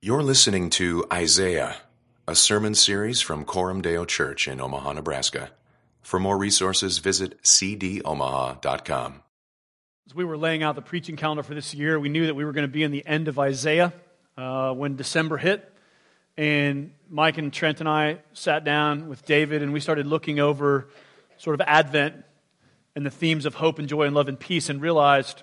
You're listening to Isaiah, a sermon series from Coram Deo Church in Omaha, Nebraska. For more resources, visit cdomaha.com. As we were laying out the preaching calendar for this year, we knew that we were going to be in the end of Isaiah uh, when December hit. And Mike and Trent and I sat down with David and we started looking over sort of Advent and the themes of hope and joy and love and peace and realized,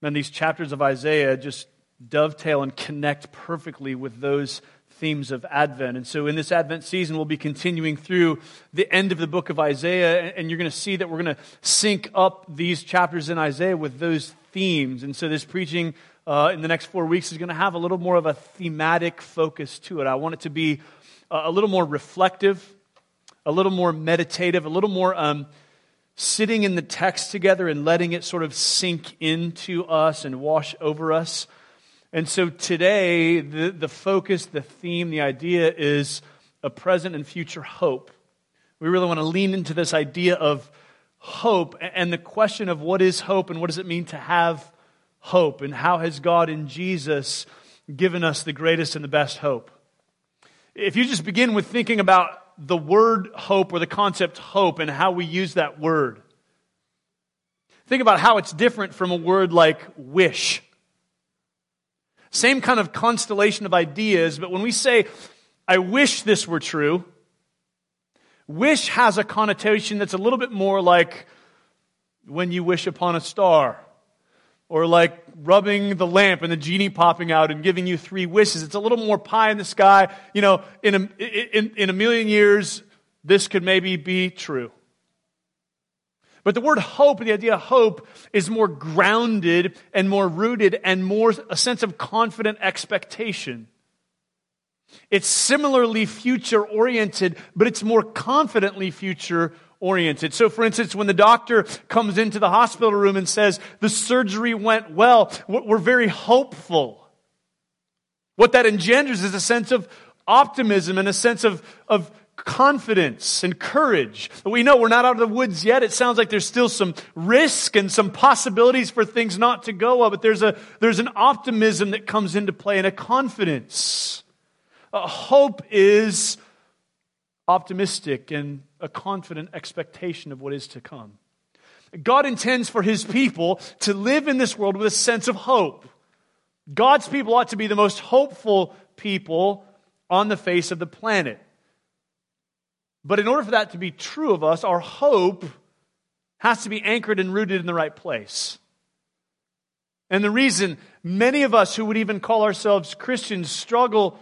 man, these chapters of Isaiah just dovetail and connect perfectly with those themes of Advent. And so in this Advent season, we'll be continuing through the end of the book of Isaiah, and you're going to see that we're going to sync up these chapters in Isaiah with those themes. And so this preaching uh, in the next four weeks is going to have a little more of a thematic focus to it. I want it to be a little more reflective, a little more meditative, a little more. Um, sitting in the text together and letting it sort of sink into us and wash over us. And so today, the, the focus, the theme, the idea is a present and future hope. We really want to lean into this idea of hope and the question of what is hope and what does it mean to have hope and how has God in Jesus given us the greatest and the best hope. If you just begin with thinking about the word hope or the concept hope and how we use that word, think about how it's different from a word like wish same kind of constellation of ideas, but when we say, I wish this were true, wish has a connotation that's a little bit more like when you wish upon a star, or like rubbing the lamp and the genie popping out and giving you three wishes. It's a little more pie in the sky. You know, in a, in, in a million years, this could maybe be true. But the word hope, the idea of hope, is more grounded and more rooted and more a sense of confident expectation. It's similarly future oriented, but it's more confidently future oriented. So, for instance, when the doctor comes into the hospital room and says, the surgery went well, we're very hopeful. What that engenders is a sense of optimism and a sense of, of confidence and courage. We know we're not out of the woods yet. It sounds like there's still some risk and some possibilities for things not to go well, but there's, a, there's an optimism that comes into play and a confidence. A hope is optimistic and a confident expectation of what is to come. God intends for his people to live in this world with a sense of hope. God's people ought to be the most hopeful people on the face of the planet. But in order for that to be true of us, our hope has to be anchored and rooted in the right place. And the reason many of us who would even call ourselves Christians struggle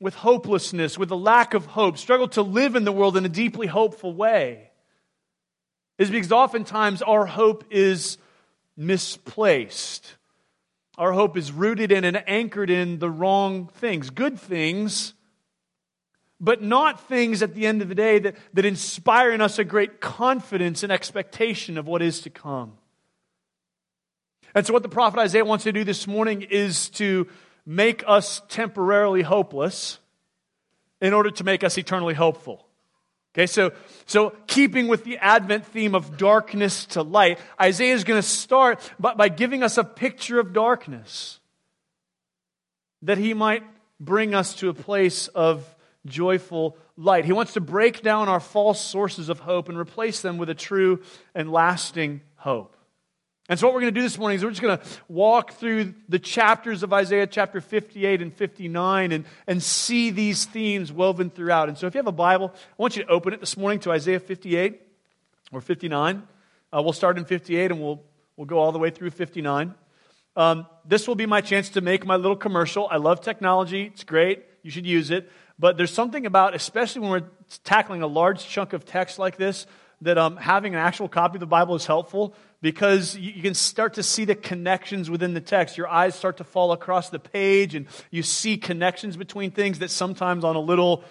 with hopelessness, with a lack of hope, struggle to live in the world in a deeply hopeful way, is because oftentimes our hope is misplaced. Our hope is rooted in and anchored in the wrong things, good things but not things at the end of the day that, that inspire in us a great confidence and expectation of what is to come. And so, what the prophet Isaiah wants to do this morning is to make us temporarily hopeless in order to make us eternally hopeful. Okay, so, so keeping with the Advent theme of darkness to light, Isaiah is going to start by, by giving us a picture of darkness that he might bring us to a place of joyful light. He wants to break down our false sources of hope and replace them with a true and lasting hope. And so, what we're going to do this morning is we're just going to walk through the chapters of Isaiah chapter 58 and 59 and, and see these themes woven throughout. And so, if you have a Bible, I want you to open it this morning to Isaiah 58 or 59. Uh, we'll start in 58 and we'll, we'll go all the way through 59. Um, this will be my chance to make my little commercial. I love technology, it's great. You should use it. But there's something about, especially when we're tackling a large chunk of text like this, that um, having an actual copy of the Bible is helpful because you, you, can start to see the connections within the text. Your eyes start to fall across the page and you see connections between things that sometimes on a little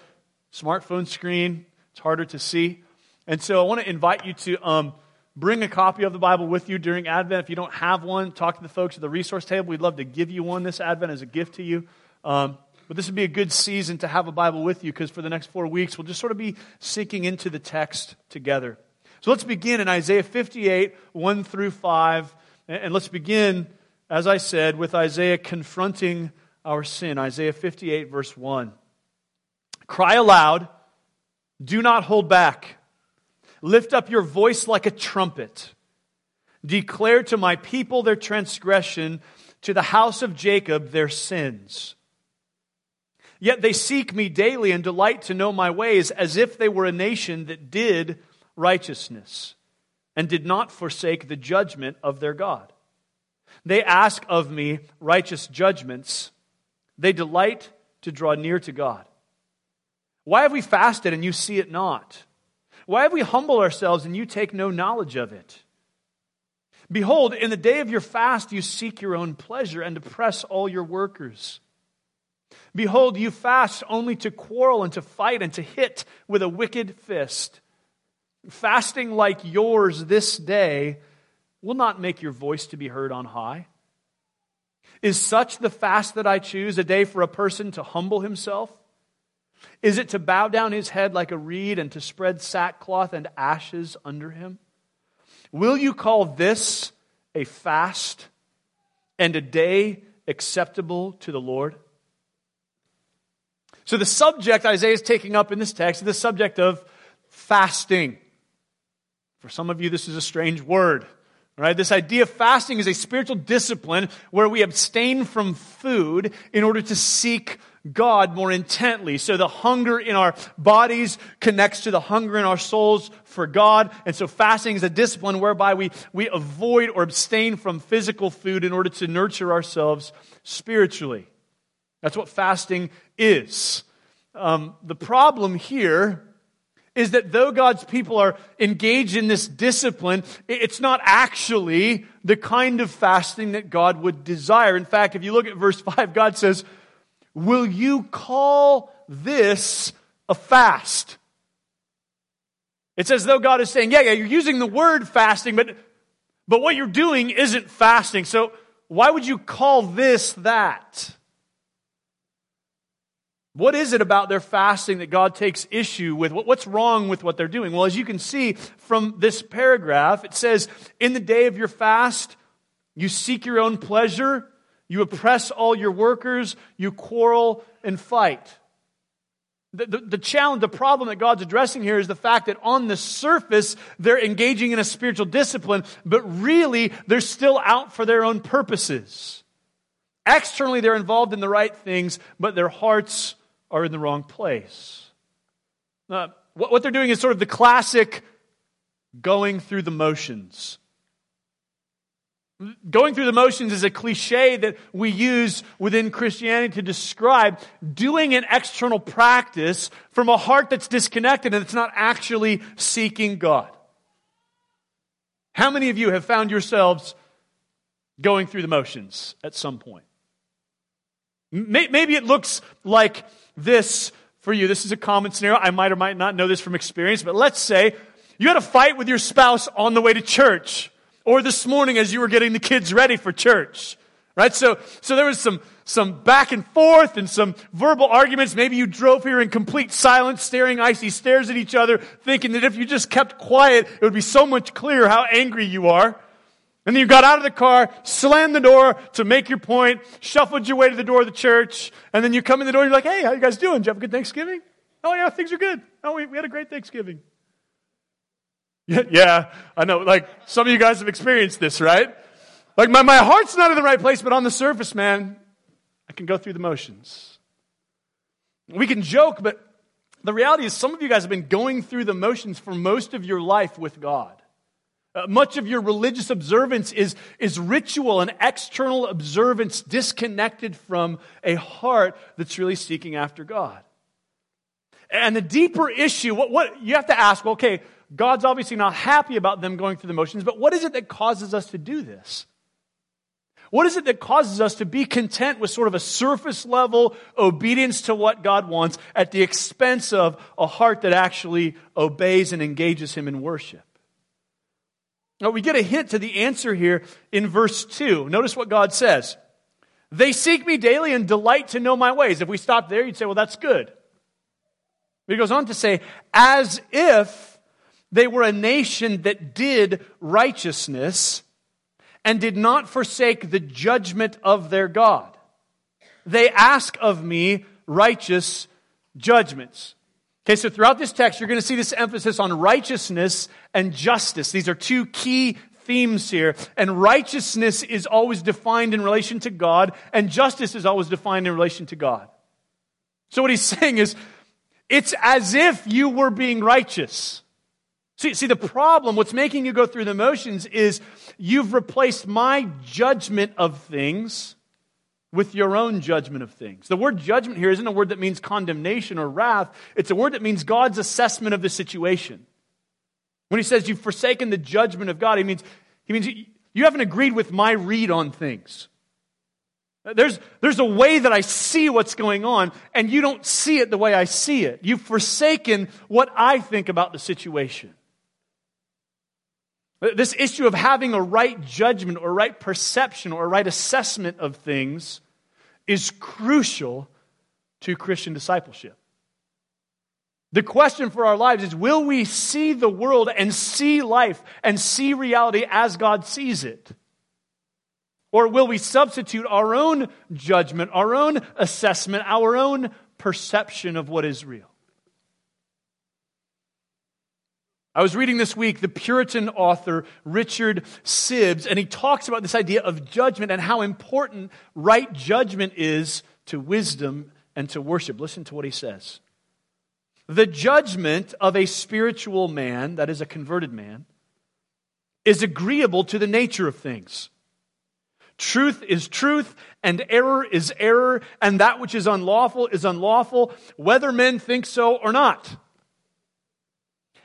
smartphone screen it's harder to see. And so I want to invite you to um, bring a copy of the Bible with you during Advent. If you don't have one, talk to the folks at the resource table. We'd love to give you one this Advent as a gift to you. Um, but this would be a good season to have a Bible with you because for the next four weeks, we'll just sort of be sinking into the text together. So let's begin in Isaiah 58, 1 through 5. And let's begin, as I said, with Isaiah confronting our sin. Isaiah 58, verse 1. Cry aloud, do not hold back. Lift up your voice like a trumpet. Declare to my people their transgression, to the house of Jacob their sins. Yet they seek me daily and delight to know my ways as if they were a nation that did righteousness and did not forsake the judgment of their God. They ask of me righteous judgments. They delight to draw near to God. Why have we fasted and you see it not? Why have we humbled ourselves and you take no knowledge of it? Behold, in the day of your fast you seek your own pleasure and oppress all your workers. Behold, you fast only to quarrel and to fight and to hit with a wicked fist. Fasting like yours this day will not make your voice to be heard on high. Is such the fast that I choose, a day for a person to humble himself? Is it to bow down his head like a reed and to spread sackcloth and ashes under him? Will you call this a fast and a day acceptable to the Lord? So, the subject Isaiah is taking up in this text is the subject of fasting. For some of you, this is a strange word. Right? This idea of fasting is a spiritual discipline where we abstain from food in order to seek God more intently. So the hunger in our bodies connects to the hunger in our souls for God. And so fasting is a discipline whereby we, we avoid or abstain from physical food in order to nurture ourselves spiritually. That's what fasting is. Um, the problem here is that though God's people are engaged in this discipline, it's not actually the kind of fasting that God would desire. In fact, if you look at verse 5, God says, Will you call this a fast? It's as though God is saying, Yeah, yeah, you're using the word fasting, but, but what you're doing isn't fasting. So why would you call this that? What is it about their fasting that God takes issue with? What's wrong with what they're doing? Well, as you can see from this paragraph, it says, In the day of your fast, you seek your own pleasure, you oppress all your workers, you quarrel and fight. The, the, the, challenge, the problem that God's addressing here is the fact that on the surface, they're engaging in a spiritual discipline, but really, they're still out for their own purposes. Externally, they're involved in the right things, but their hearts are in the wrong place. What they're doing is sort of the classic going through the motions. Going through the motions is a cliche that we use within Christianity to describe doing an external practice from a heart that's disconnected and it's not actually seeking God. How many of you have found yourselves going through the motions at some point? Maybe it looks like this for you. This is a common scenario. I might or might not know this from experience, but let's say you had a fight with your spouse on the way to church or this morning as you were getting the kids ready for church. Right? So, so there was some, some back and forth and some verbal arguments. Maybe you drove here in complete silence, staring icy stares at each other, thinking that if you just kept quiet, it would be so much clearer how angry you are. And then you got out of the car, slammed the door to make your point, shuffled your way to the door of the church, and then you come in the door and you're like, hey, how you guys doing? Did you have a good Thanksgiving? Oh, yeah, things are good. Oh, we, we had a great Thanksgiving. Yeah, yeah, I know. Like, some of you guys have experienced this, right? Like, my, my heart's not in the right place, but on the surface, man, I can go through the motions. We can joke, but the reality is some of you guys have been going through the motions for most of your life with God. Uh, much of your religious observance is, is ritual and external observance disconnected from a heart that's really seeking after God. And the deeper issue, what, what you have to ask, well, okay, God's obviously not happy about them going through the motions, but what is it that causes us to do this? What is it that causes us to be content with sort of a surface level obedience to what God wants at the expense of a heart that actually obeys and engages Him in worship? Now, we get a hint to the answer here in verse 2. Notice what God says. They seek me daily and delight to know my ways. If we stop there, you'd say, well, that's good. He goes on to say, as if they were a nation that did righteousness and did not forsake the judgment of their God. they ask of me righteous judgments. Okay, so throughout this text, you're going to see this emphasis on righteousness and justice. These are two key themes here. And righteousness is always defined in relation to God, and justice is always defined in relation to God. So what he's saying is, it's as if you were being righteous. See, see, the problem, what's making you go through the motions is you've replaced my judgment of things with your own judgment of things. The word judgment here isn't a word that means condemnation or wrath, it's a word that means God's assessment of the situation. When he says you've forsaken the judgment of God, he means, he means you haven't agreed with my read on things. There's, there's a way that I see what's going on, and you don't see it the way I see it. You've forsaken what I think about the situation. This issue of having a right judgment or right perception or right assessment of things is crucial to Christian discipleship. The question for our lives is will we see the world and see life and see reality as God sees it? Or will we substitute our own judgment, our own assessment, our own perception of what is real? I was reading this week the Puritan author Richard Sibbes, and he talks about this idea of judgment and how important right judgment is to wisdom and to worship. Listen to what he says. The judgment of a spiritual man, that is a converted man, is agreeable to the nature of things. Truth is truth, and error is error, and that which is unlawful is unlawful, whether men think so or not.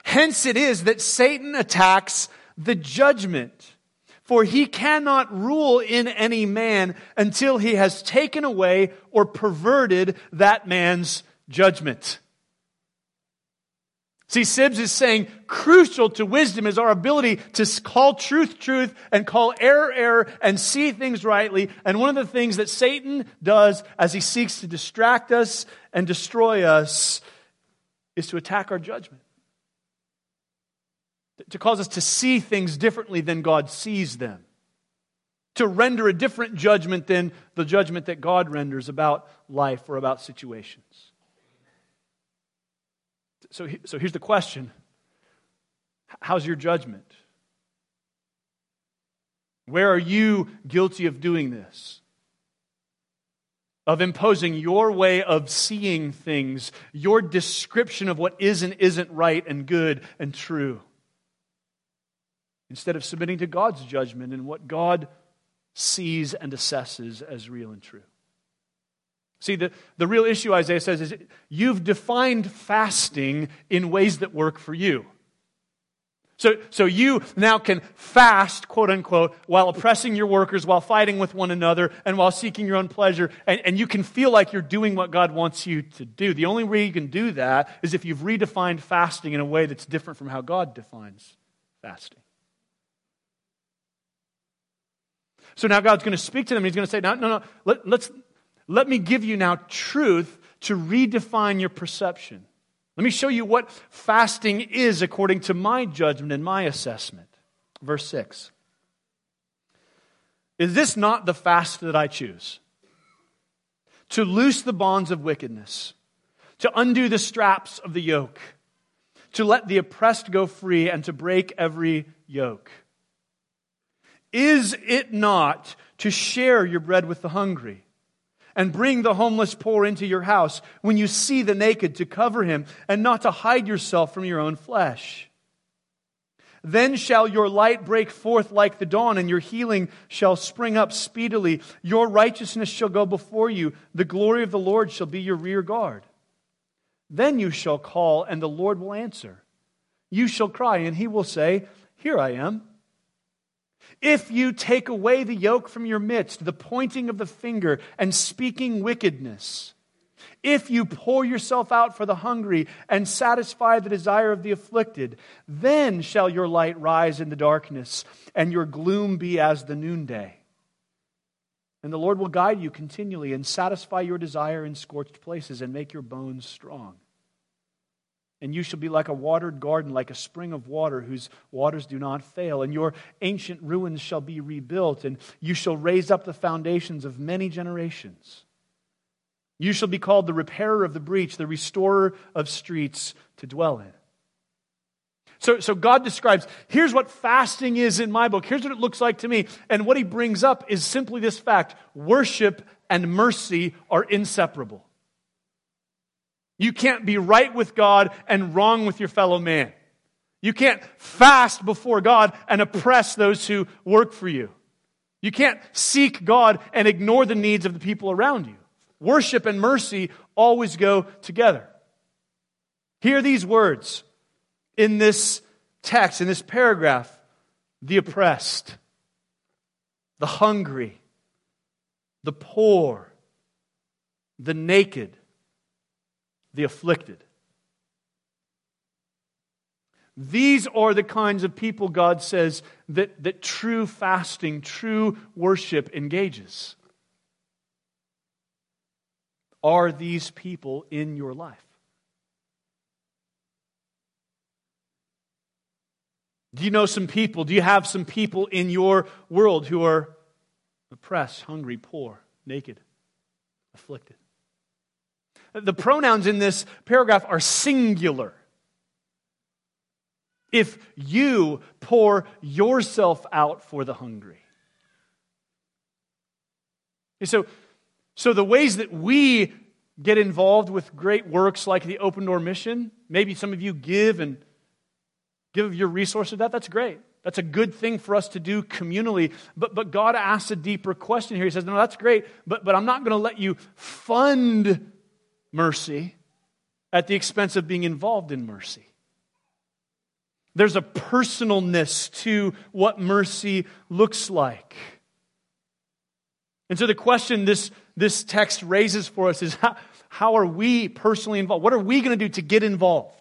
Hence it is that Satan attacks the judgment. For he cannot rule in any man until he has taken away or perverted that man's judgment. See, Sibbes is saying crucial to wisdom is our ability to call truth truth and call error error and see things rightly. And one of the things that Satan does as he seeks to distract us and destroy us is to attack our judgment to cause us to see things differently than God sees them, to render a different judgment than the judgment that God renders about life or about situations. So, so here's the question How's your judgment? Where are you guilty of doing this? Of imposing your way of seeing things, your description of what is and isn't right and good and true instead of submitting to God's judgment and what God sees and assesses as real and true. See, the, the real issue, Isaiah says, is you've defined fasting in ways that work for you. So, so you now can fast, quote unquote, while oppressing your workers, while fighting with one another, and while seeking your own pleasure, and, and you can feel like you're doing what God wants you to do. The only way you can do that is if you've redefined fasting in a way that's different from how God defines fasting. So now God's going to speak to them. He's going to say, no, no, no, let, let's, let me give you now truth to redefine your perception. Let me show you what fasting is according to my judgment and my assessment. Verse 6. Is this not the fast that I choose? To loose the bonds of wickedness, to undo the straps of the yoke, to let the oppressed go free, and to break every yoke. Is it not to share your bread with the hungry and bring the homeless poor into your house when you see the naked to cover him and not to hide yourself from your own flesh? Then shall your light break forth like the dawn, and your healing shall spring up speedily. Your righteousness shall go before you. The glory of the Lord shall be your rear guard. Then you shall call, and the Lord will answer. You shall cry, and he will say, Here I am. If you take away the yoke from your midst, the pointing of the finger and speaking wickedness, if you pour yourself out for the hungry and satisfy the desire of the afflicted, then shall your light rise in the darkness and your gloom be as the noonday. And the Lord will guide you continually and satisfy your desire in scorched places and make your bones strong. And you shall be like a watered garden, like a spring of water whose waters do not fail. And your ancient ruins shall be rebuilt, and you shall raise up the foundations of many generations. You shall be called the repairer of the breach, the restorer of streets to dwell in. So, so God describes here's what fasting is in my book, here's what it looks like to me. And what he brings up is simply this fact worship and mercy are inseparable. You can't be right with God and wrong with your fellow man. You can't fast before God and oppress those who work for you. You can't seek God and ignore the needs of the people around you. Worship and mercy always go together. Hear these words in this text, in this paragraph the oppressed, the hungry, the poor, the naked, the afflicted. These are the kinds of people, God says, that, that true fasting, true worship engages. Are these people in your life? Do you know some people? Do you have some people in your world who are oppressed, hungry, poor, naked, afflicted? The pronouns in this paragraph are singular. If you pour yourself out for the hungry. So, so the ways that we get involved with great works like the Open Door Mission, maybe some of you give and give your resources to that, that's great. That's a good thing for us to do communally. But, but God asks a deeper question here. He says, No, that's great, but, but I'm not going to let you fund mercy at the expense of being involved in mercy. There's a personalness to what mercy looks like. And so the question this, this text raises for us is how, how are we personally involved? What are we going to do to get involved?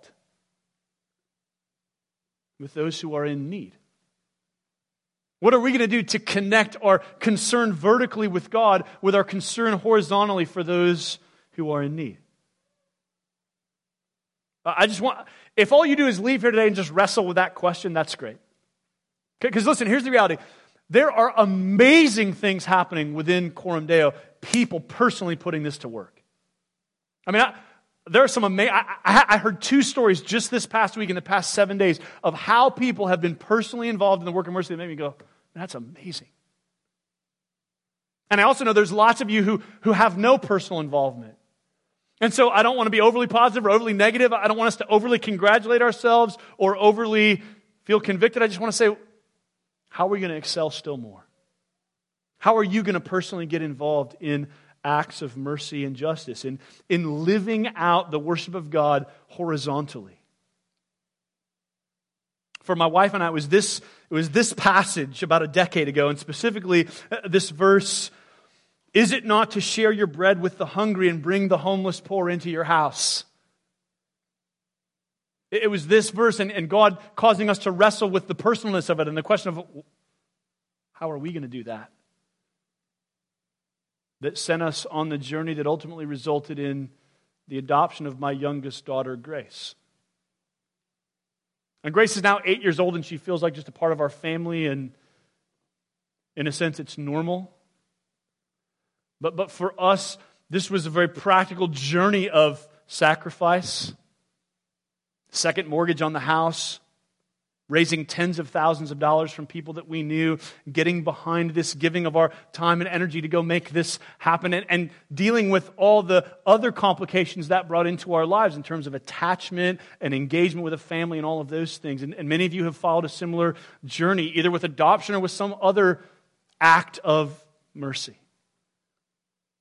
with those who are in need? What are we going to do to connect our concern vertically with God with our concern horizontally for those who are in need? Uh, I just want, if all you do is leave here today and just wrestle with that question, that's great. Because listen, here's the reality there are amazing things happening within Coram Deo, people personally putting this to work. I mean, I, there are some amazing, I, I, heard two stories just this past week in the past seven days of how people have been personally involved in the work of mercy that made me go, that's amazing. And I also know there's lots of you who, who have no personal involvement. And so I don't want to be overly positive or overly negative. I don't want us to overly congratulate ourselves or overly feel convicted. I just want to say, how are we going to excel still more? How are you going to personally get involved in acts of mercy and justice, in, in living out the worship of God horizontally. For my wife and I, it was this, it was this passage about a decade ago, and specifically uh, this verse Is it not to share your bread with the hungry and bring the homeless poor into your house? It was this verse, and, and God causing us to wrestle with the personalness of it and the question of how are we going to do that? that sent us on the journey that ultimately resulted in the adoption of my youngest daughter, Grace. And Grace is now eight years old, and she feels like just a part of our family, and in a sense, it's normal. But, but for us, this was a very practical journey of sacrifice, second mortgage on the house, raising tens of thousands of dollars from people that we knew, getting behind this, giving of our time and energy to go make this happen, and, and, dealing with all the other complications that brought into our lives in terms of attachment and engagement with a family and all of those things. And, and many of you have followed a similar journey, either with adoption or with some other act of mercy.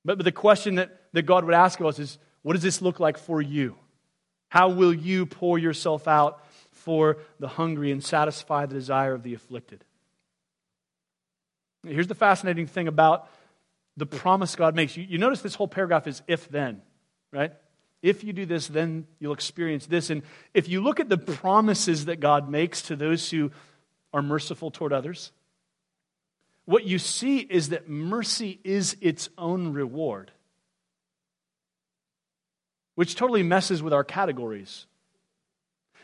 But, but the question that, that God would ask of us is what does this look like for you? How will you pour yourself out for the hungry and satisfy the desire of the afflicted. Here's the fascinating thing about the promise God makes. You, you notice this whole paragraph is if then, right? If you do this, then you'll experience this. And if you look at the promises that God makes to those who are merciful toward others, what you see is that mercy is its own reward, which totally messes with our categories.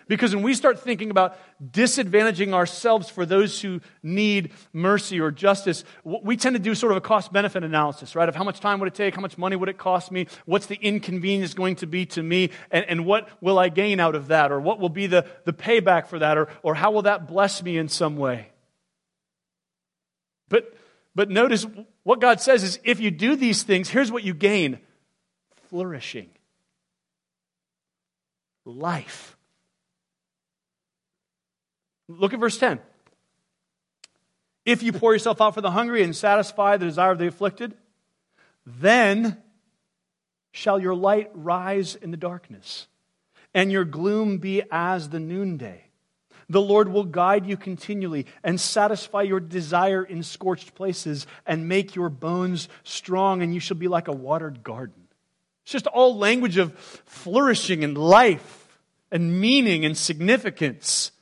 Because when we start thinking about disadvantaging ourselves for those who need mercy or justice, we tend to do sort of a cost benefit analysis, right? Of how much time would it take? How much money would it cost me? What's the inconvenience going to be to me? And, and what will I gain out of that? Or what will be the, the payback for that? Or, or how will that bless me in some way? But, but notice what God says is if you do these things, here's what you gain flourishing, life. Look at verse 10. If you pour yourself out for the hungry and satisfy the desire of the afflicted, then shall your light rise in the darkness, and your gloom be as the noonday. The Lord will guide you continually and satisfy your desire in scorched places and make your bones strong, and you shall be like a watered garden. It's just all language of flourishing and life and meaning and significance.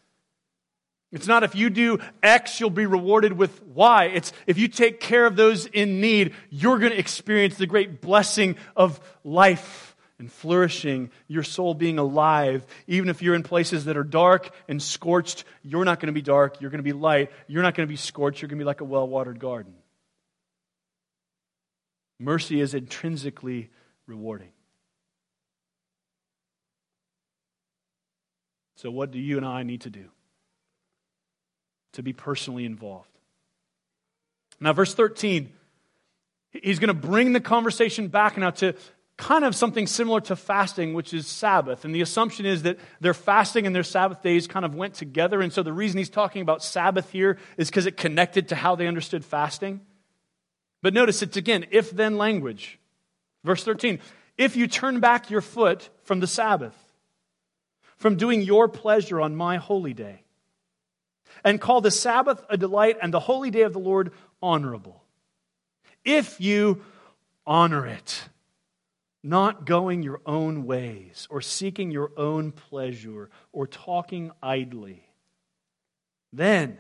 It's not if you do X, you'll be rewarded with Y. It's if you take care of those in need, you're going to experience the great blessing of life and flourishing, your soul being alive. Even if you're in places that are dark and scorched, you're not going to be dark. You're going to be light. You're not going to be scorched. You're going to be like a well watered garden. Mercy is intrinsically rewarding. So, what do you and I need to do? to be personally involved. Now, verse 13, he's going to bring the conversation back now to kind of something similar to fasting, which is Sabbath. And the assumption is that their fasting and their Sabbath days kind of went together. And so the reason he's talking about Sabbath here is because it connected to how they understood fasting. But notice it's again, if then language. Verse 13, if you turn back your foot from the Sabbath, from doing your pleasure on my holy day, and call the Sabbath a delight and the holy day of the Lord honorable. If you honor it, not going your own ways or seeking your own pleasure or talking idly, then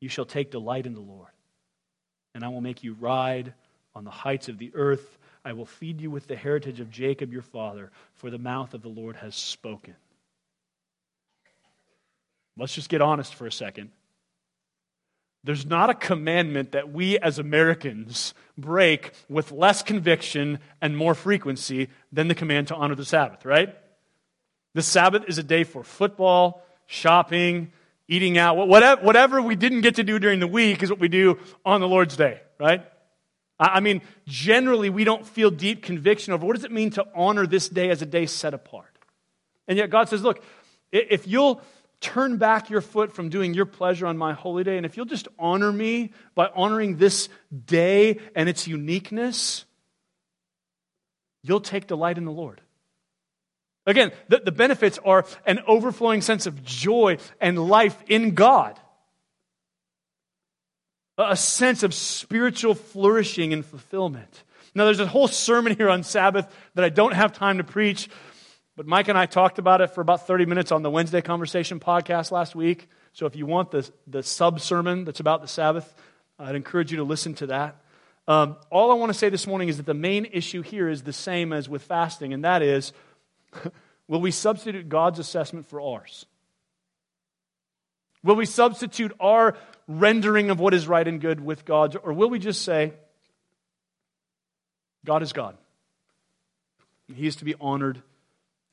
you shall take delight in the Lord. And I will make you ride on the heights of the earth. I will feed you with the heritage of Jacob your father, for the mouth of the Lord has spoken. Let's just get honest for a second. There's not a commandment that we as Americans break with less conviction and more frequency than the command to honor the Sabbath, right? The Sabbath is a day for football, shopping, eating out, whatever, whatever we didn't get to do during the week is what we do on the Lord's day, right? I mean, generally, we don't feel deep conviction over what does it mean to honor this day as a day set apart. And yet, God says, look, if you'll turn back your foot from doing your pleasure on my holy day, and if you'll just honor me by honoring this day and its uniqueness, you'll take delight in the Lord. Again, the, the benefits are an overflowing sense of joy and life in God, a sense of spiritual flourishing and fulfillment. Now, there's a whole sermon here on Sabbath that I don't have time to preach, but Mike and I talked about it for about 30 minutes on the Wednesday Conversation podcast last week. So if you want the, the sub sermon that's about the Sabbath, I'd encourage you to listen to that. Um, all I want to say this morning is that the main issue here is the same as with fasting, and that is will we substitute God's assessment for ours? Will we substitute our rendering of what is right and good with God's, or will we just say, God is God? He is to be honored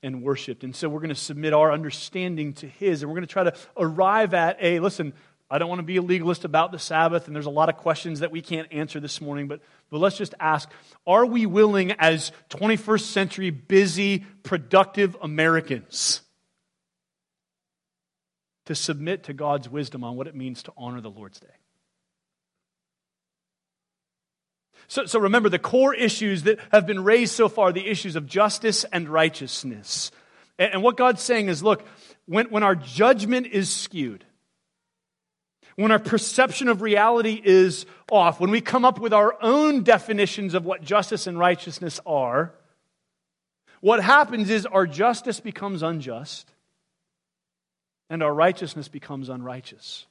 and worshiped. And so we're going to submit our understanding to His, and we're going to try to arrive at a listen, I don't want to be a legalist about the Sabbath, and there's a lot of questions that we can't answer this morning, but, but let's just ask Are we willing, as 21st century, busy, productive Americans, to submit to God's wisdom on what it means to honor the Lord's Day? So, so remember the core issues that have been raised so far the issues of justice and righteousness. And, and what God's saying is look, when, when our judgment is skewed, when our perception of reality is off, when we come up with our own definitions of what justice and righteousness are, what happens is our justice becomes unjust and our righteousness becomes unrighteous.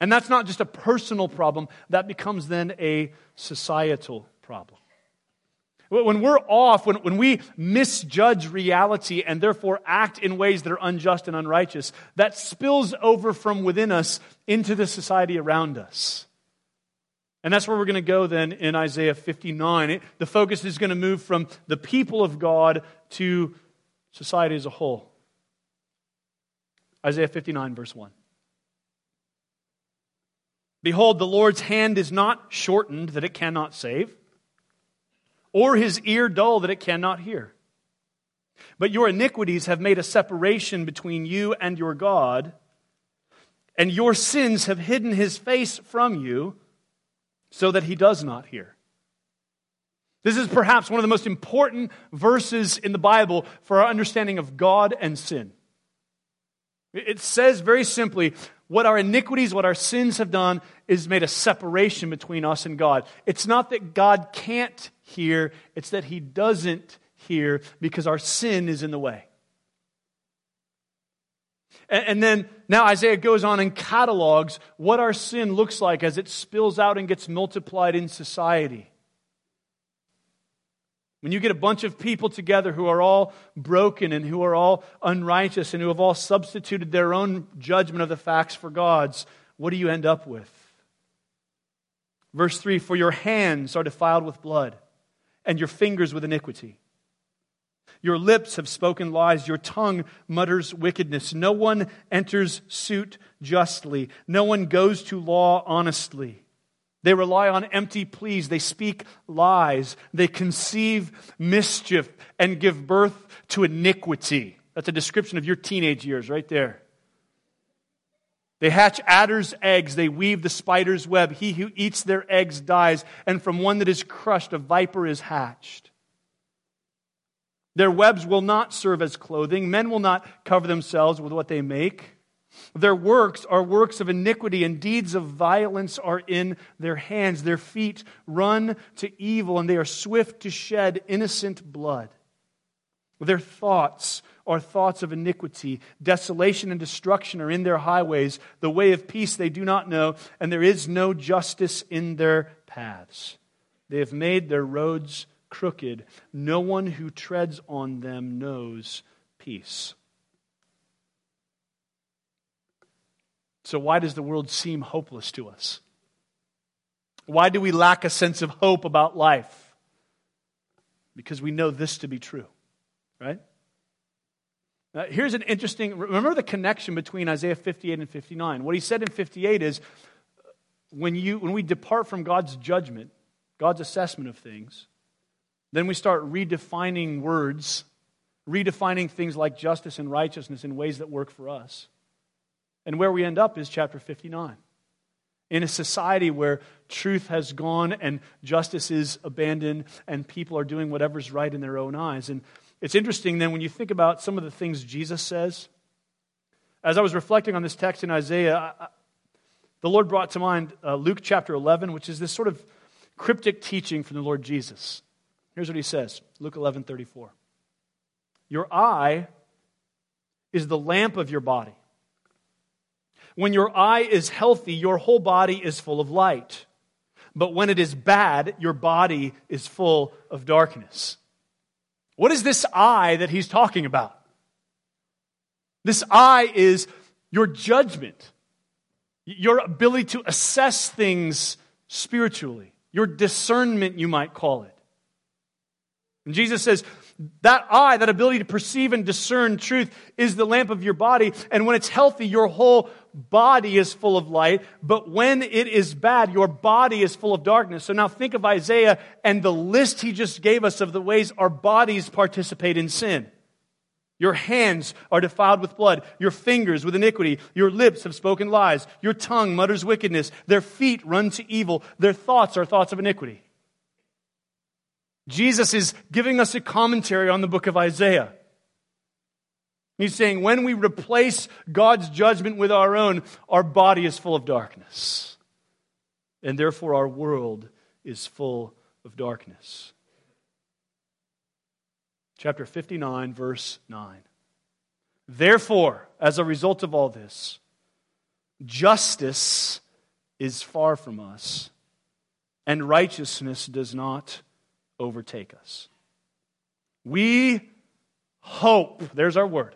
And that's not just a personal problem, that becomes then a societal problem. When we're off, when, when we misjudge reality and therefore act in ways that are unjust and unrighteous, that spills over from within us into the society around us. And that's where we're going to go then in Isaiah 59. It, the focus is going to move from the people of God to society as a whole. Isaiah 59, verse 1. Behold, the Lord's hand is not shortened that it cannot save or his ear dull that it cannot hear. But your iniquities have made a separation between you and your God, and your sins have hidden his face from you so that he does not hear. This is perhaps one of the most important verses in the Bible for our understanding of God and sin. It says very simply, what our iniquities, what our sins have done is made a separation between us and God. It's not that God can't hear, it's that he doesn't hear because our sin is in the way. And, then now Isaiah goes on and catalogs what our sin looks like as it spills out and gets multiplied in society. When you get a bunch of people together who are all broken and who are all unrighteous and who have all substituted their own judgment of the facts for God's, what do you end up with? Verse 3 For your hands are defiled with blood and your fingers with iniquity. Your lips have spoken lies. Your tongue mutters wickedness. No one enters suit justly. No one goes to law honestly. They rely on empty pleas. They speak lies. They conceive mischief and give birth to iniquity. That's a description of your teenage years right there. They hatch adder's eggs. They weave the spider's web. He who eats their eggs dies, and from one that is crushed, a viper is hatched. Their webs will not serve as clothing. Men will not cover themselves with what they make. Their works are works of iniquity, and deeds of violence are in their hands. Their feet run to evil, and they are swift to shed innocent blood. Their thoughts are thoughts of iniquity. Desolation and destruction are in their highways. The way of peace they do not know, and there is no justice in their paths. They have made their roads crooked. No one who treads on them knows peace. So, why does the world seem hopeless to us? Why do we lack a sense of hope about life? Because we know this to be true, right? Now, here's an interesting, remember the connection between Isaiah 58 and 59. What he said in 58 is when, you, when we depart from God's judgment, God's assessment of things, then we start redefining words, redefining things like justice and righteousness in ways that work for us. And where we end up is chapter 59. In a society where truth has gone and justice is abandoned and people are doing whatever's right in their own eyes. And it's interesting then when you think about some of the things Jesus says. As I was reflecting on this text in Isaiah, I, the Lord brought to mind uh, Luke chapter 11, which is this sort of cryptic teaching from the Lord Jesus. Here's what he says Luke 11 34. Your eye is the lamp of your body. When your eye is healthy, your whole body is full of light. But when it is bad, your body is full of darkness. What is this eye that he's talking about? This eye is your judgment, your ability to assess things spiritually, your discernment, you might call it. And Jesus says, that eye, that ability to perceive and discern truth, is the lamp of your body. And when it's healthy, your whole body is full of light. But when it is bad, your body is full of darkness. So now think of Isaiah and the list he just gave us of the ways our bodies participate in sin. Your hands are defiled with blood. Your fingers with iniquity. Your lips have spoken lies. Your tongue mutters wickedness. Their feet run to evil. Their thoughts are thoughts of iniquity. Jesus is giving us a commentary on the book of Isaiah. He's saying when we replace God's judgment with our own, our body is full of darkness. And therefore, our world is full of darkness. Chapter 59, verse 9. Therefore, as a result of all this, justice is far from us, and righteousness does not overtake us. We hope, there's our word.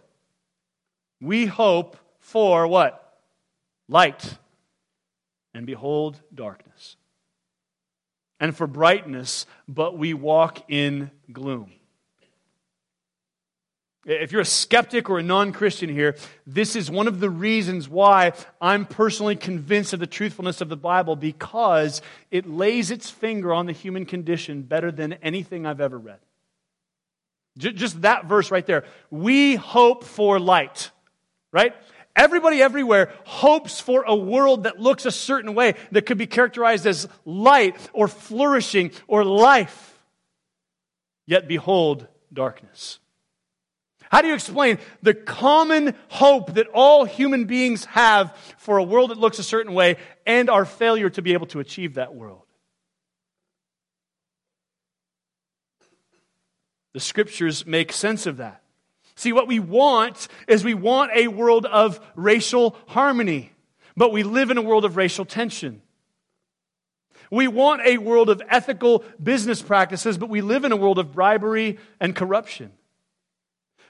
We hope for what? Light. And behold, darkness. And for brightness, but we walk in gloom. If you're a skeptic or a non Christian here, this is one of the reasons why I'm personally convinced of the truthfulness of the Bible because it lays its finger on the human condition better than anything I've ever read. Just that verse right there. We hope for light, right? Everybody everywhere hopes for a world that looks a certain way that could be characterized as light or flourishing or life. Yet behold, darkness. How do you explain the common hope that all human beings have for a world that looks a certain way and our failure to be able to achieve that world? The scriptures make sense of that. See, what we want is we want a world of racial harmony, but we live in a world of racial tension. We want a world of ethical business practices, but we live in a world of bribery and corruption.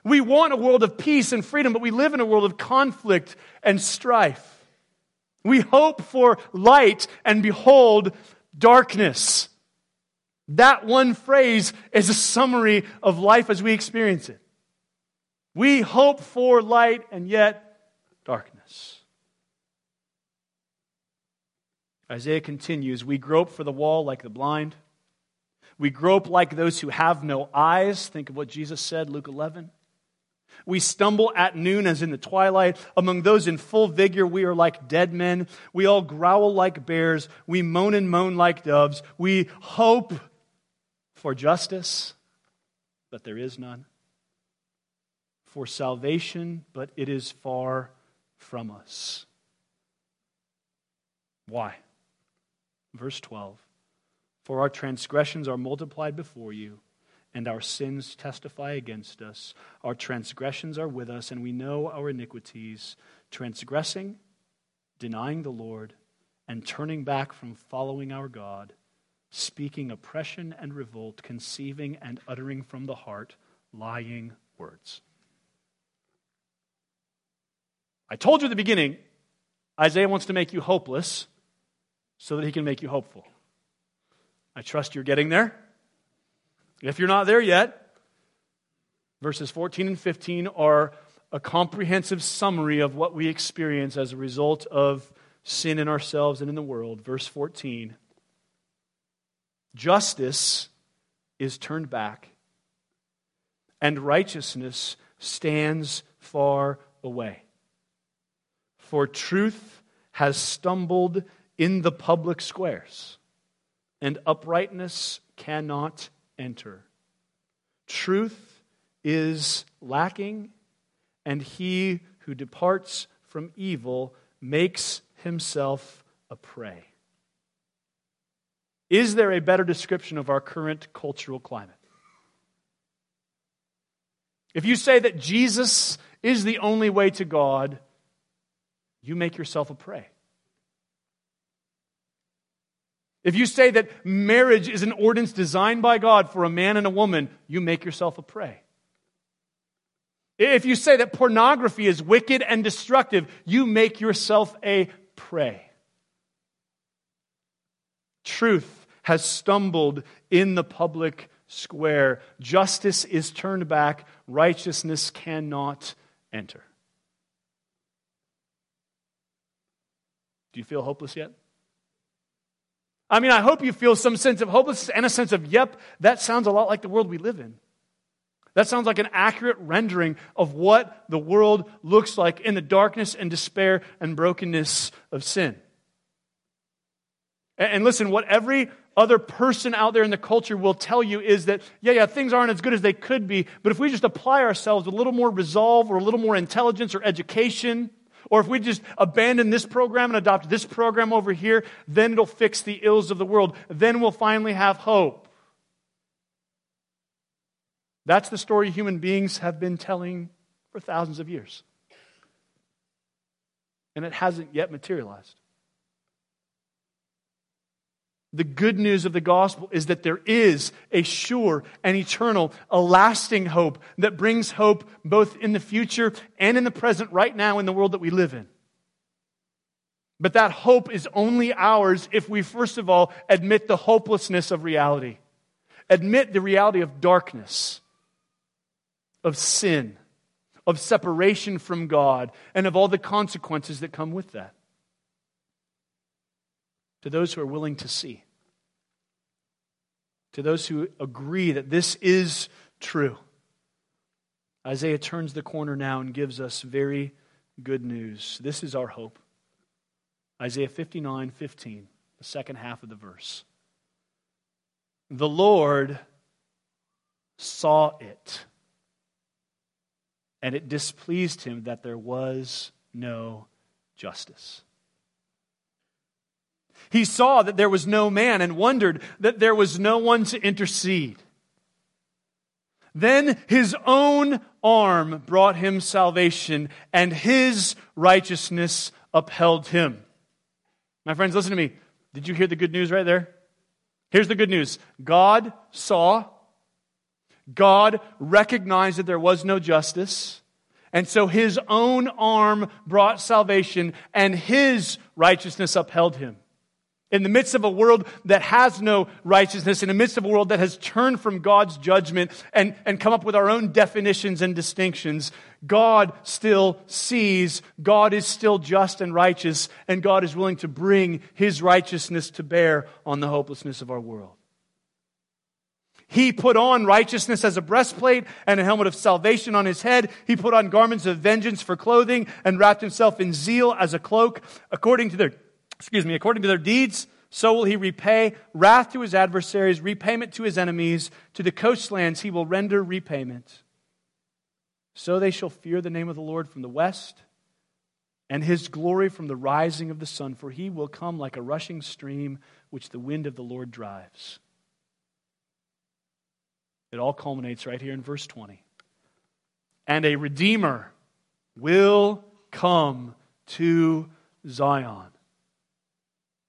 We want a world of peace and freedom, but we live in a world of conflict and strife. We hope for light and behold darkness. That one phrase is a summary of life as we experience it. We hope for light and yet darkness. Isaiah continues We grope for the wall like the blind. We grope like those who have no eyes. Think of what Jesus said, Luke 11. We stumble at noon as in the twilight. Among those in full vigor, we are like dead men. We all growl like bears. We moan and moan like doves. We hope for justice, but there is none. For salvation, but it is far from us. Why? Verse 12 For our transgressions are multiplied before you and our sins testify against us. Our transgressions are with us, and we know our iniquities. Transgressing, denying the Lord, and turning back from following our God, speaking oppression and revolt, conceiving and uttering from the heart lying words. I told you at the beginning, Isaiah wants to make you hopeless so that he can make you hopeful. I trust you're getting there. If you're not there yet, verses 14 and 15 are a comprehensive summary of what we experience as a result of sin in ourselves and in the world. Verse 14 Justice is turned back, and righteousness stands far away. For truth has stumbled in the public squares, and uprightness cannot enter. Truth is lacking, and he who departs from evil makes himself a prey. Is there a better description of our current cultural climate? If you say that Jesus is the only way to God, you make yourself a prey. If you say that marriage is an ordinance designed by God for a man and a woman, you make yourself a prey. If you say that pornography is wicked and destructive, you make yourself a prey. Truth has stumbled in the public square. Justice is turned back. Righteousness cannot enter. Do you feel hopeless yet? I mean, I hope you feel some sense of hopelessness and a sense of, yep, that sounds a lot like the world we live in. That sounds like an accurate rendering of what the world looks like in the darkness and despair and brokenness of sin. And listen, what every other person out there in the culture will tell you is that, yeah, yeah, things aren't as good as they could be, but if we just apply ourselves with a little more resolve or a little more intelligence or education, or if we just abandon this program and adopt this program over here, then it'll fix the ills of the world. Then we'll finally have hope. That's the story human beings have been telling for thousands of years. And it hasn't yet materialized. The good news of the gospel is that there is a sure and eternal, a lasting hope that brings hope both in the future and in the present, right now, in the world that we live in. But that hope is only ours if we, first of all, admit the hopelessness of reality, admit the reality of darkness, of sin, of separation from God, and of all the consequences that come with that to those who are willing to see, to those who agree that this is true. Isaiah turns the corner now and gives us very good news. This is our hope. Isaiah 59 15, the second half of the verse. The Lord saw it, and it displeased him that there was no justice. He saw that there was no man and wondered that there was no one to intercede. Then his own arm brought him salvation, and his righteousness upheld him. My friends, listen to me. Did you hear the good news right there? Here's the good news God saw, God recognized that there was no justice, and so his own arm brought salvation, and his righteousness upheld him in the midst of a world that has no righteousness, in the midst of a world that has turned from God's judgment and, and come up with our own definitions and distinctions, God still sees, God is still just and righteous, and God is willing to bring his righteousness to bear on the hopelessness of our world. He put on righteousness as a breastplate and a helmet of salvation on his head. He put on garments of vengeance for clothing and wrapped himself in zeal as a cloak, according to their excuse me, according to their deeds, so will he repay wrath to his adversaries, repayment to his enemies. To the coastlands he will render repayment. So they shall fear the name of the Lord from the west, and his glory from the rising of the sun, for he will come like a rushing stream which the wind of the Lord drives. It all culminates right here in verse 20. And a redeemer will come to Zion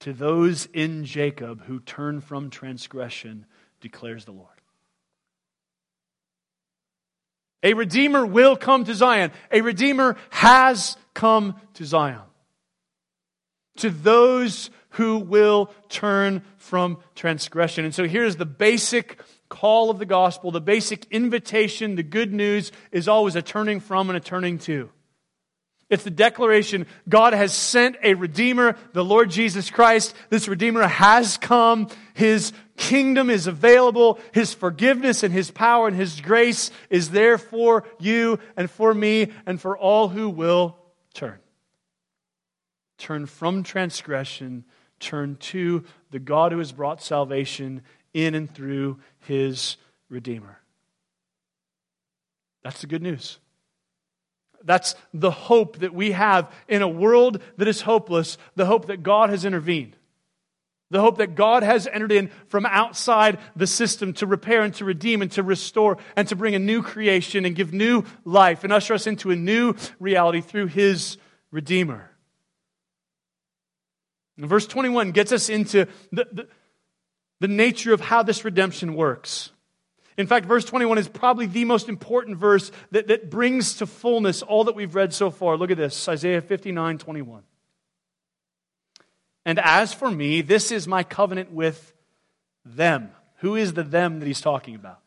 to those in Jacob who turn from transgression, declares the Lord. A Redeemer will come to Zion. A Redeemer has come to Zion. To those who will turn from transgression. And so here's the basic call of the gospel, the basic invitation, the good news is always a turning from and a turning to. It's the declaration God has sent a Redeemer, the Lord Jesus Christ. This Redeemer has come. His kingdom is available. His forgiveness and His power and His grace is there for you and for me and for all who will turn. Turn from transgression, turn to the God who has brought salvation in and through His Redeemer. That's the good news. That's the hope that we have in a world that is hopeless, the hope that God has intervened. The hope that God has entered in from outside the system to repair and to redeem and to restore and to bring a new creation and give new life and usher us into a new reality through His Redeemer. And verse 21 gets us into the, the, the nature of how this redemption works. In fact, verse 21 is probably the most important verse that, that brings to fullness all that we've read so far. Look at this Isaiah 59 21. And as for me, this is my covenant with them. Who is the them that he's talking about?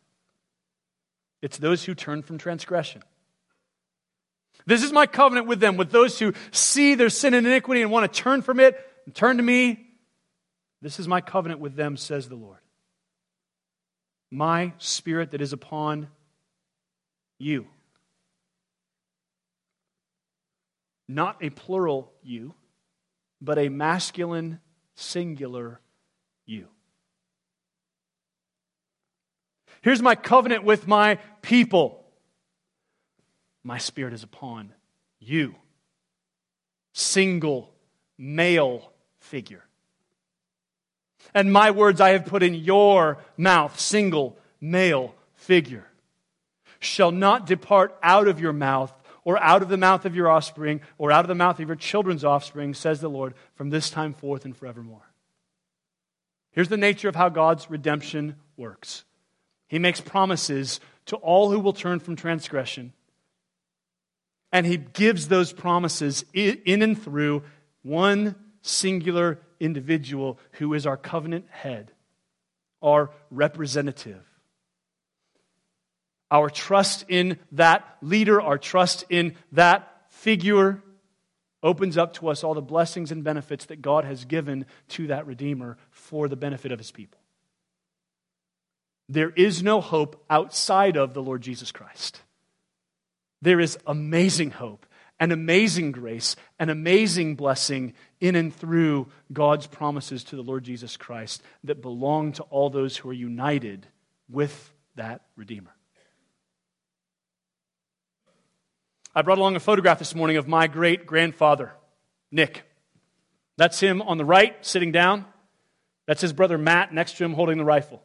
It's those who turn from transgression. This is my covenant with them, with those who see their sin and iniquity and want to turn from it and turn to me. This is my covenant with them, says the Lord my spirit that is upon you. Not a plural you, but a masculine, singular you. Here's my covenant with my people. My spirit is upon you. Single, male figure and my words I have put in your mouth, single male figure, shall not depart out of your mouth or out of the mouth of your offspring or out of the mouth of your children's offspring, says the Lord, from this time forth and forevermore. Here's the nature of how God's redemption works He makes promises to all who will turn from transgression, and He gives those promises in and through one singular individual who is our covenant head, our representative. Our trust in that leader, our trust in that figure, opens up to us all the blessings and benefits that God has given to that Redeemer for the benefit of his people. There is no hope outside of the Lord Jesus Christ. There is amazing hope and amazing grace an amazing blessing in and through God's promises to the Lord Jesus Christ that belong to all those who are united with that Redeemer. I brought along a photograph this morning of my great grandfather, Nick. That's him on the right, sitting down. That's his brother Matt next to him holding the rifle.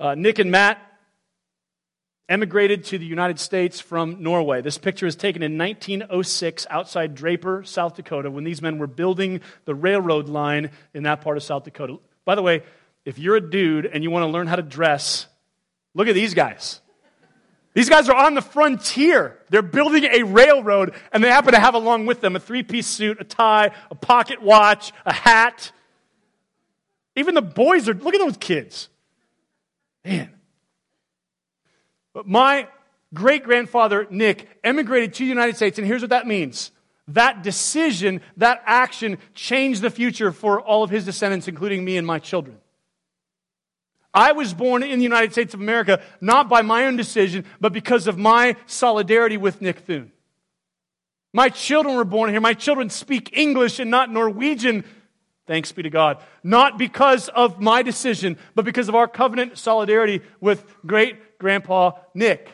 Uh, Nick and Matt emigrated to the United States from Norway. This picture is taken in 1906 outside Draper, South Dakota, when these men were building the railroad line in that part of South Dakota. By the way, if you're a dude and you want to learn how to dress, look at these guys. These guys are on the frontier. They're building a railroad, and they happen to have along with them a three piece suit, a tie, a pocket watch, a hat. Even the boys are, look at those kids. Man. But my great grandfather, Nick, emigrated to the United States, and here's what that means. That decision, that action changed the future for all of his descendants, including me and my children. I was born in the United States of America not by my own decision, but because of my solidarity with Nick Thune. My children were born here. My children speak English and not Norwegian. Thanks be to God. Not because of my decision, but because of our covenant solidarity with great grandpa Nick.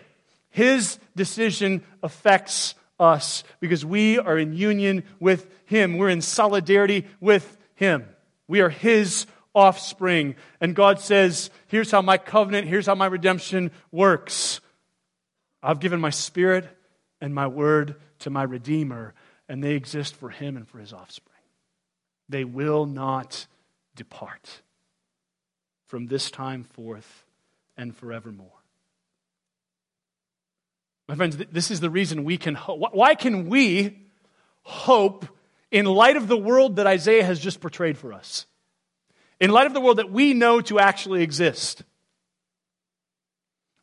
His decision affects us because we are in union with him. We're in solidarity with him. We are his offspring. And God says, Here's how my covenant, here's how my redemption works. I've given my spirit and my word to my Redeemer, and they exist for him and for his offspring. They will not depart from this time forth and forevermore. My friends, this is the reason we can hope. Why can we hope in light of the world that Isaiah has just portrayed for us? in light of the world that we know to actually exist.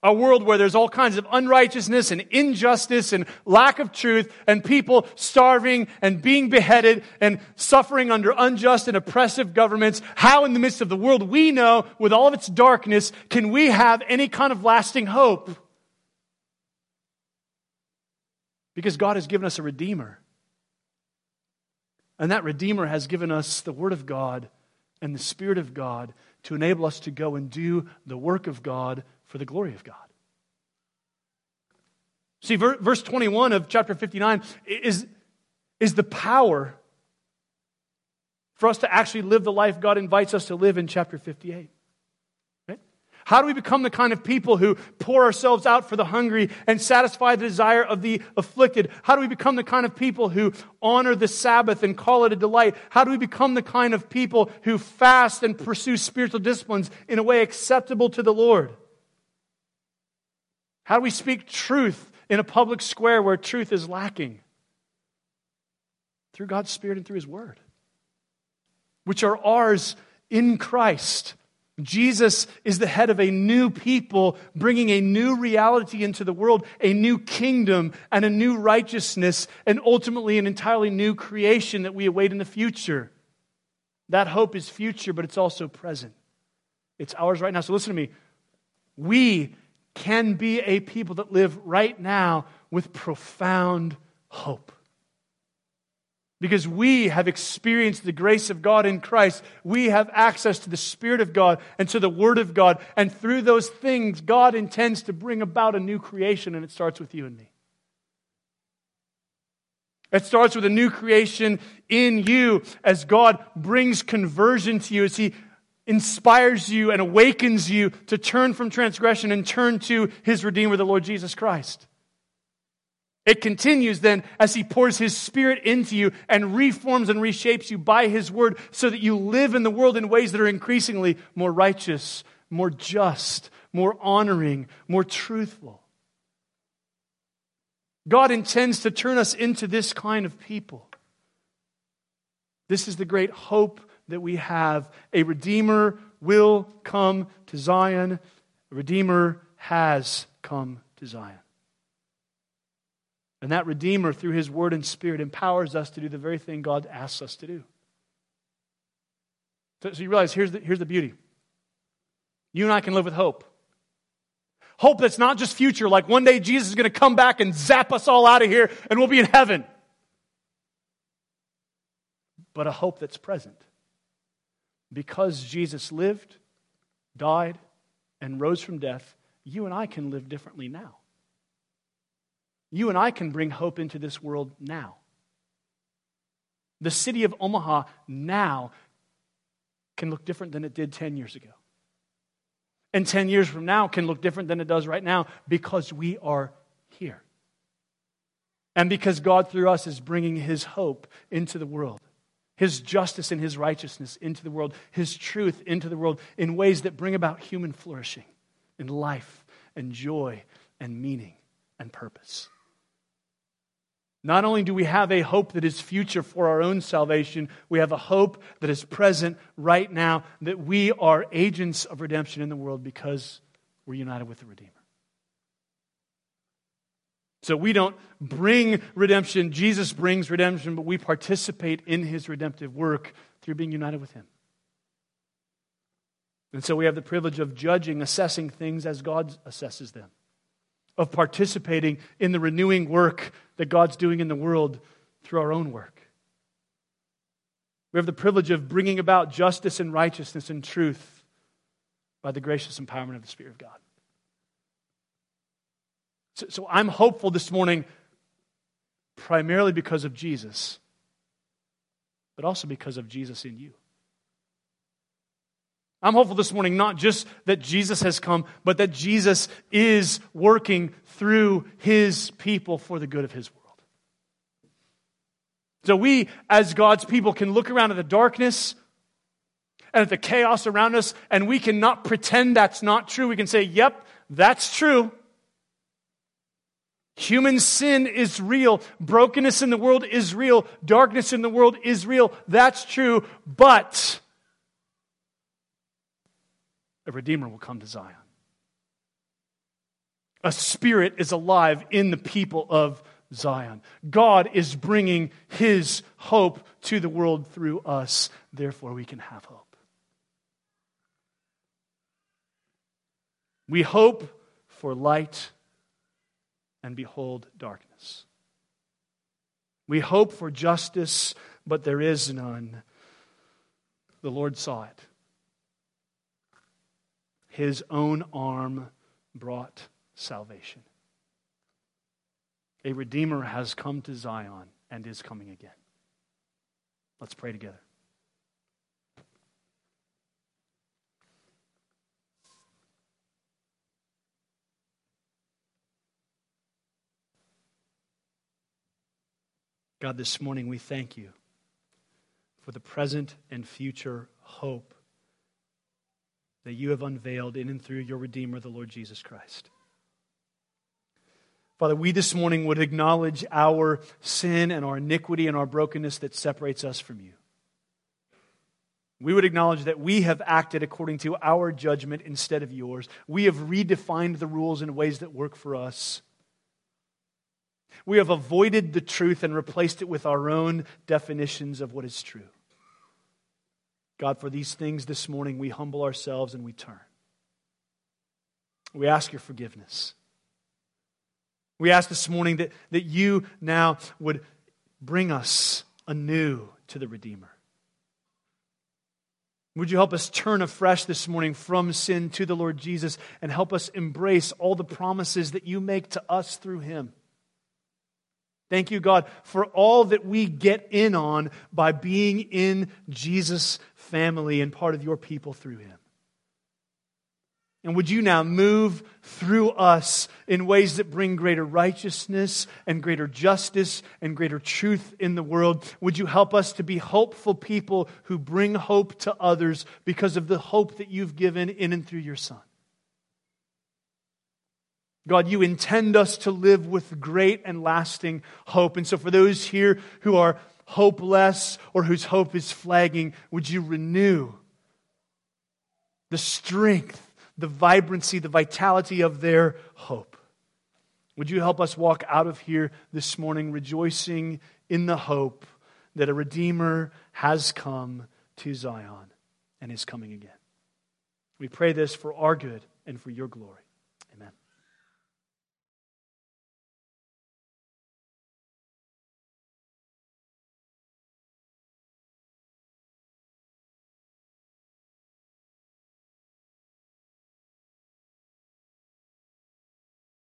A world where there's all kinds of unrighteousness and injustice and lack of truth and people starving and being beheaded and suffering under unjust and oppressive governments. How, in the midst of the world we know, with all of its darkness, can we have any kind of lasting hope? Because God has given us a Redeemer. And that Redeemer has given us the Word of God and the Spirit of God to enable us to go and do the work of God for the glory of God. See, verse 21 of chapter 59 is, is the power for us to actually live the life God invites us to live in chapter 58. How do we become the kind of people who pour ourselves out for the hungry and satisfy the desire of the afflicted? How do we become the kind of people who honor the Sabbath and call it a delight? How do we become the kind of people who fast and pursue spiritual disciplines in a way acceptable to the Lord? How do we speak truth in a public square where truth is lacking? Through God's Spirit and through His Word, which are ours in Christ Jesus is the head of a new people, bringing a new reality into the world, a new kingdom and a new righteousness, and ultimately an entirely new creation that we await in the future. That hope is future, but it's also present. It's ours right now. So listen to me. We can be a people that live right now with profound hope. Because we have experienced the grace of God in Christ. We have access to the Spirit of God and to the Word of God. And through those things, God intends to bring about a new creation, and it starts with you and me. It starts with a new creation in you as God brings conversion to you, as He inspires you and awakens you to turn from transgression and turn to His Redeemer, the Lord Jesus Christ. It continues then as he pours his spirit into you and reforms and reshapes you by his word so that you live in the world in ways that are increasingly more righteous, more just, more honoring, more truthful. God intends to turn us into this kind of people. This is the great hope that we have. A Redeemer will come to Zion. A Redeemer has come to Zion. And that Redeemer, through His Word and Spirit, empowers us to do the very thing God asks us to do. So, so you realize here's the, here's the beauty. You and I can live with hope. Hope that's not just future, like one day Jesus is going to come back and zap us all out of here and we'll be in heaven. But a hope that's present. Because Jesus lived, died, and rose from death, you and I can live differently now. You and I can bring hope into this world now. The city of Omaha now can look different than it did 10 years ago. And 10 years from now can look different than it does right now because we are here. And because God, through us, is bringing His hope into the world, His justice and His righteousness into the world, His truth into the world in ways that bring about human flourishing and life and joy and meaning and purpose. Not only do we have a hope that is future for our own salvation, we have a hope that is present right now that we are agents of redemption in the world because we're united with the Redeemer. So we don't bring redemption, Jesus brings redemption, but we participate in his redemptive work through being united with him. And so we have the privilege of judging, assessing things as God assesses them of participating in the renewing work that God's doing in the world through our own work. We have the privilege of bringing about justice and righteousness and truth by the gracious empowerment of the Spirit of God. So, so I'm hopeful this morning primarily because of Jesus, but also because of Jesus in you. I'm hopeful this morning not just that Jesus has come, but that Jesus is working through his people for the good of his world. So we, as God's people, can look around at the darkness and at the chaos around us, and we cannot pretend that's not true. We can say, yep, that's true. Human sin is real. Brokenness in the world is real. Darkness in the world is real. That's true. But a Redeemer will come to Zion. A spirit is alive in the people of Zion. God is bringing his hope to the world through us. Therefore, we can have hope. We hope for light and behold darkness. We hope for justice, but there is none. The Lord saw it his own arm brought salvation. A Redeemer has come to Zion and is coming again. Let's pray together. God, this morning we thank you for the present and future hope that you have unveiled in and through your Redeemer, the Lord Jesus Christ. Father, we this morning would acknowledge our sin and our iniquity and our brokenness that separates us from you. We would acknowledge that we have acted according to our judgment instead of yours. We have redefined the rules in ways that work for us. We have avoided the truth and replaced it with our own definitions of what is true. God, for these things this morning, we humble ourselves and we turn. We ask your forgiveness. We ask this morning that, that you now would bring us anew to the Redeemer. Would you help us turn afresh this morning from sin to the Lord Jesus and help us embrace all the promises that you make to us through him? Thank you, God, for all that we get in on by being in Jesus' family and part of your people through him. And would you now move through us in ways that bring greater righteousness and greater justice and greater truth in the world? Would you help us to be hopeful people who bring hope to others because of the hope that you've given in and through your Son? God, you intend us to live with great and lasting hope. And so, for those here who are hopeless or whose hope is flagging, would you renew the strength the vibrancy, the vitality of their hope. Would you help us walk out of here this morning rejoicing in the hope that a Redeemer has come to Zion and is coming again? We pray this for our good and for your glory.